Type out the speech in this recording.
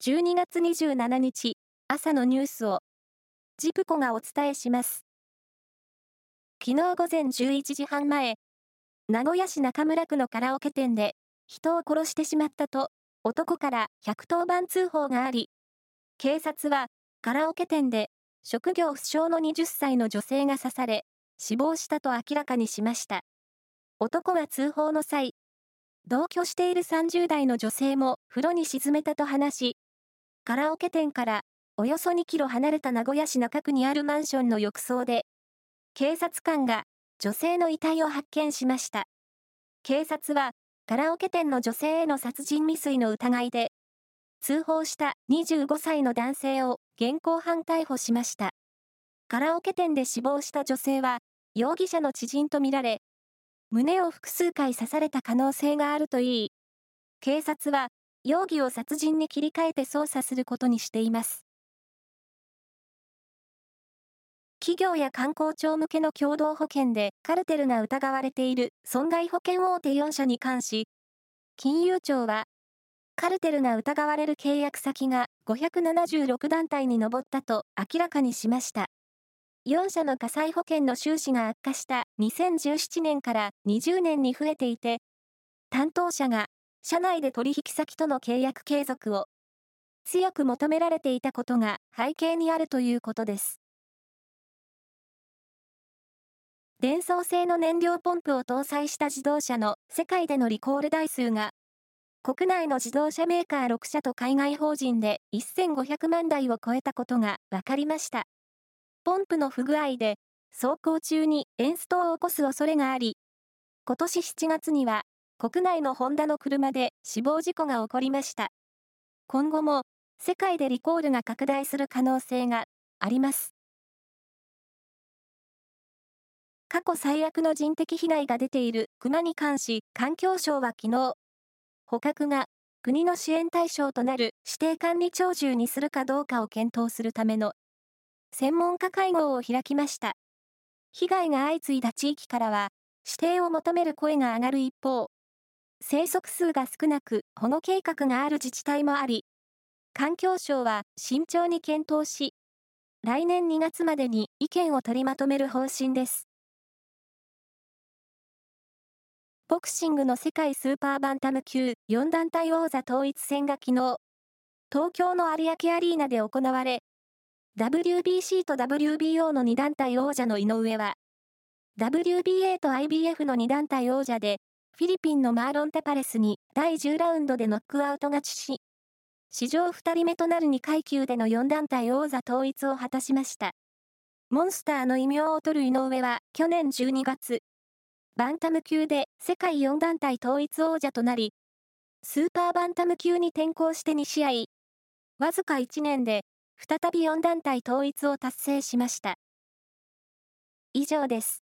12月27日朝のニュースをジプコがお伝えします。昨日午前11時半前、名古屋市中村区のカラオケ店で人を殺してしまったと男から110番通報があり、警察はカラオケ店で職業不詳の20歳の女性が刺され死亡したと明らかにしました。男が通報の際、同居している30代の女性も風呂に沈めたと話し、カラオケ店からおよそ2キロ離れた名古屋市中区にあるマンションの浴槽で警察官が女性の遺体を発見しました。警察は、カラオケ店の女性への殺人未遂の疑いで、通報した25歳の男性を現行犯逮捕しました。カラオケ店で死亡した女性は、容疑者の知人とみられ、胸を複数回刺された可能性があるといい、警察は、容疑を殺人に切り替えて捜査することにしています。企業や観光庁向けの共同保険でカルテルが疑われている損害保険大手4社に関し、金融庁は、カルテルが疑われる契約先が576団体に上ったと明らかにしました。4社の火災保険の収支が悪化した2017年から20年に増えていて、担当者が社内で取引先との契約継続を強く求められていたことが背景にあるということです。電装製の燃料ポンプを搭載した自動車の世界でのリコール台数が、国内の自動車メーカー6社と海外法人で1500万台を超えたことが分かりました。ポンプの不具合で、走行中にエンストを起こす恐れがあり、今年7月には、国内のホンダの車で死亡事故が起こりました。今後も、世界でリコールが拡大する可能性があります。過去最悪の人的被害が出ている熊に関し、環境省は昨日、捕獲が国の支援対象となる指定管理鳥獣にするかどうかを検討するための専門家会合を開きました。被害が相次いだ地域からは、指定を求める声が上がる一方、生息数が少なく保護計画がある自治体もあり、環境省は慎重に検討し、来年2月までに意見を取りまとめる方針です。ボクシングの世界スーパーバンタム級4団体王座統一戦が昨日、東京の有明アリーナで行われ、WBC と WBO の2団体王者の井上は、WBA と IBF の2団体王者で、フィリピンのマーロン・テパレスに第10ラウンドでノックアウト勝ちし、史上2人目となる2階級での4団体王座統一を果たしました。モンスターの異名を取る井上は去年12月、バンタム級で世界4団体統一王者となり、スーパーバンタム級に転向して2試合、わずか1年で再び4団体統一を達成しました。以上です。